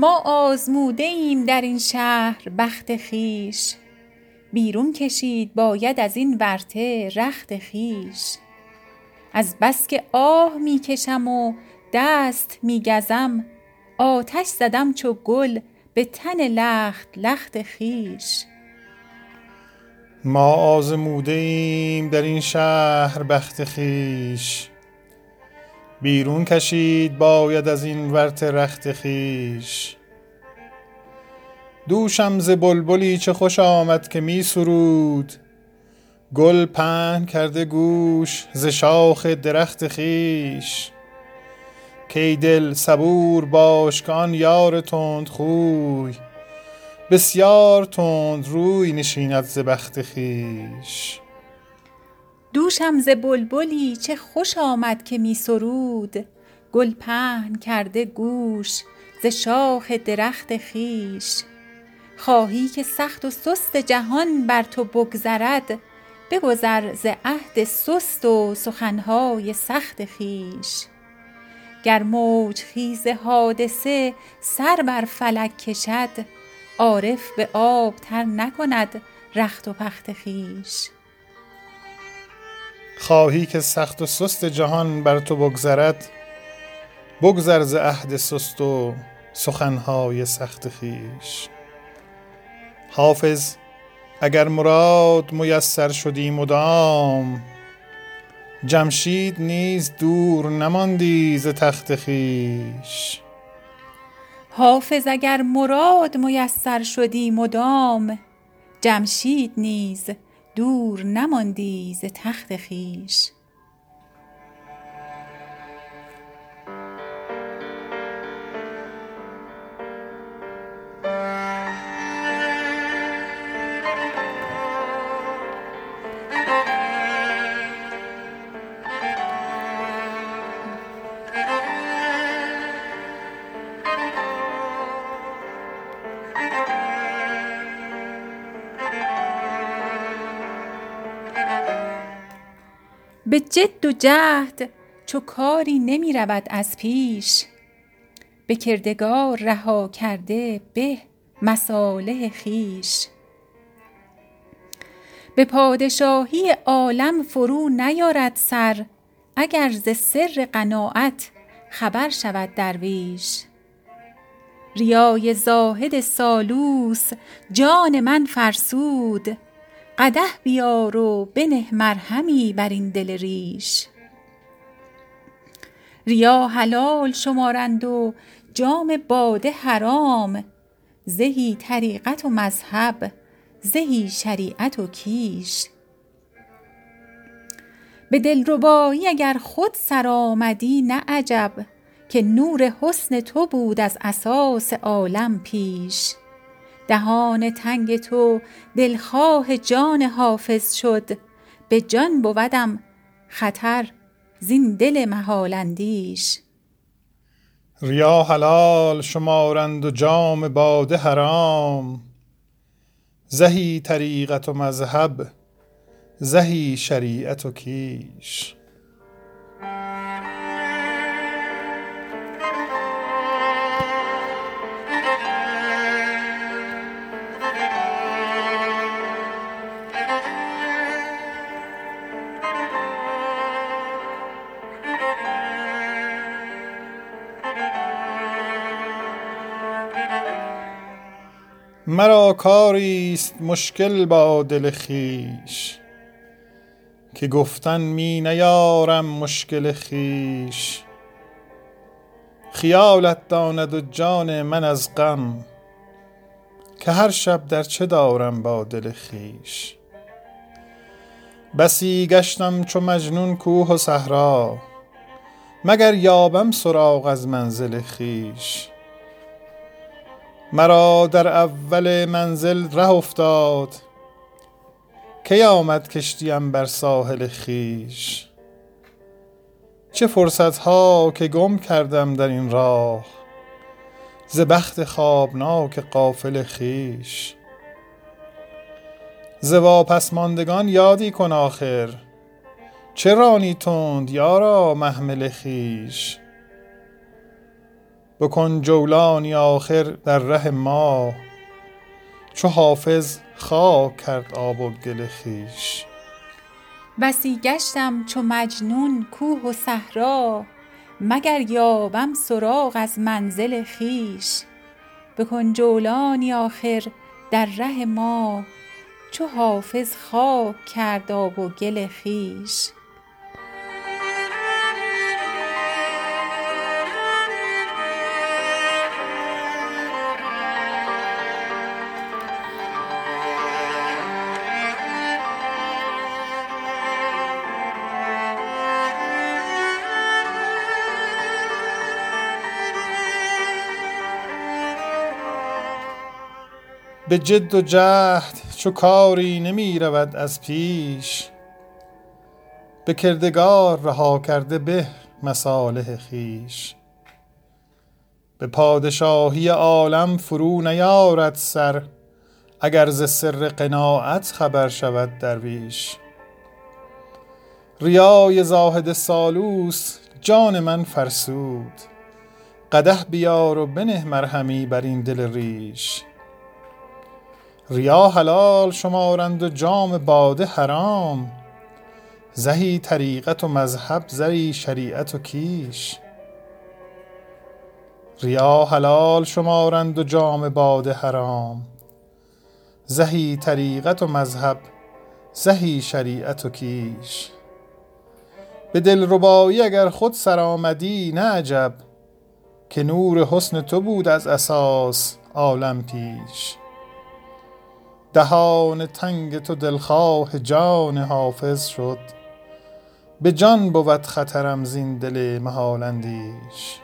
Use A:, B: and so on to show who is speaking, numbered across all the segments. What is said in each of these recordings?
A: ما آزموده ایم در این شهر بخت خیش بیرون کشید باید از این ورطه رخت خیش از بس که آه می کشم و دست می گزم آتش زدم چو گل به تن لخت لخت خیش
B: ما آزموده ایم در این شهر بخت خیش بیرون کشید باید از این ورط رخت خیش دوشم ز بلبلی چه خوش آمد که می سرود. گل پهن کرده گوش ز شاخ درخت خیش کی دل صبور باش که آن یار خوی. بسیار تند روی نشیند ز بخت خیش
A: دوشم ز بلبلی چه خوش آمد که می سرود. گل پهن کرده گوش ز شاخ درخت خیش خواهی که سخت و سست جهان بر تو بگذرد بگذر ز عهد سست و سخنهای سخت خیش گر موج خیز حادثه سر بر فلک کشد عارف به آب تر نکند رخت و پخت خیش
B: خواهی که سخت و سست جهان بر تو بگذرد بگذر ز عهد سست و سخنهای سخت خیش حافظ اگر مراد میسر شدی مدام جمشید نیز دور نماندی ز تخت خیش
A: حافظ اگر مراد میسر شدی مدام جمشید نیز دور نماندی ز تخت خویش. به جد و جهد چو کاری نمی رود از پیش. به کردگار رها کرده به مصالح خویش. به پادشاهی عالم فرو نیارد سر اگر ز سر قناعت خبر شود درویش. ریای زاهد سالوس جان من فرسود قدح بیار و بنه مرهمی بر این دل ریش. ریا حلال شمارند و جام باده حرام. زهی طریقت و مذهب زهی شریعت و کیش. به دلربایی اگر خود سرآمدی نه عجب که نور حسن تو بود از اساس عالم پیش. دهان تنگ تو دلخواه جان حافظ شد. به جان بودم خطر زین دل محال
B: ریا حلال شمارند و جام باده حرام. زهی طریقت و مذهب زهی شریعت و کیش. مرا کاری است مشکل با دل خویش که گفتن می نیارم مشکل خویش. خیالت داند و جان من از غم که هر شب در چه دارم با دل خویش. بسی گشتم چو مجنون کوه و صحرا مگر یابم سراغ از منزل خویش. مرا در اول منزل ره افتاد. کی آمد کشتیم بر ساحل خویش؟ چه فرصت ها که گم کردم در این راه؟ ز بخت خوابناک غافل خویش. ز واپس ماندگان یادی کن آخر چه رانی تند یارا محمل خویش؟ بکن جولانی آخر در ره ما چو حافظ خاک کرد آب و گل خویش.
A: بسی گشتم چو مجنون کوه و صحرا مگر یابم سراغ از منزل خویش. بکن جولانی آخر در ره ما چو حافظ خاک کرد آب و گل خویش.
B: به جد و جهد چو کاری نمی رود از پیش. به کردگار رها کرده به مصالح خویش. به پادشاهی عالم فرو نیارد سر اگر ز سر قناعت خبر شود درویش. ریای زاهد سالوس جان من فرسود قدح بیار و بنه مرهمی بر این دل ریش. ریا حلال شمارند و جام باده حرام. زهی طریقت و مذهب زهی شریعت و کیش. ریا حلال شمارند و جام باده حرام. زهی طریقت و مذهب زهی شریعت و کیش. به دلربایی اگر خود سرآمدی نه عجب که نور حسن تو بود از اساس عالم پیش. دهان تنگ تو دلخواه جان حافظ شد. به جان بود خطرم زین دل محال اندیش.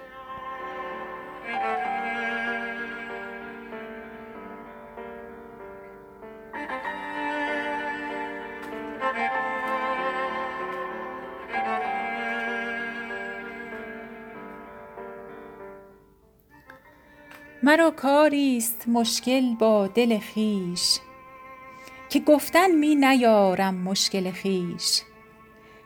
A: مرا کاریست مشکل با دل خویش. که گفتن می نیارم مشکل خویش.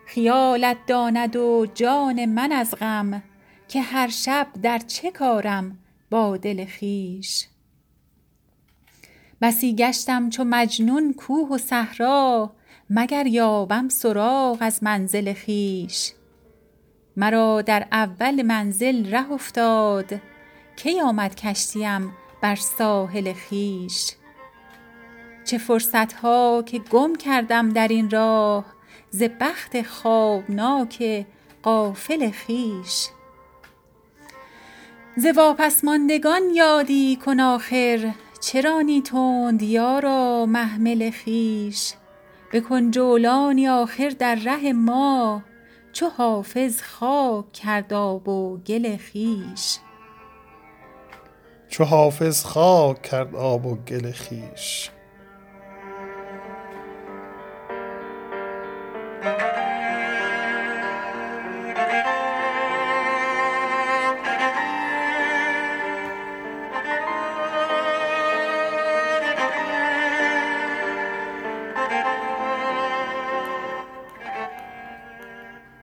A: خیالت داند و جان من از غم که هر شب در چه کارم با دل خویش. بسی گشتم چو مجنون کوه و صحرا مگر یابم سراغ از منزل خویش. مرا در اول منزل ره افتاد کی آمد کشتیم بر ساحل خویش. چه فرصت ها که گم کردم در این راه ز بخت خوابناک غافل خویش. ز واپس ماندگان یادی کن آخر چه رانی تند یارا محمل خویش؟ بکن جولانی آخر در ره ما چو حافظ خاک کرد آب و گل خویش.
B: چو حافظ خاک کرد آب و گل خویش.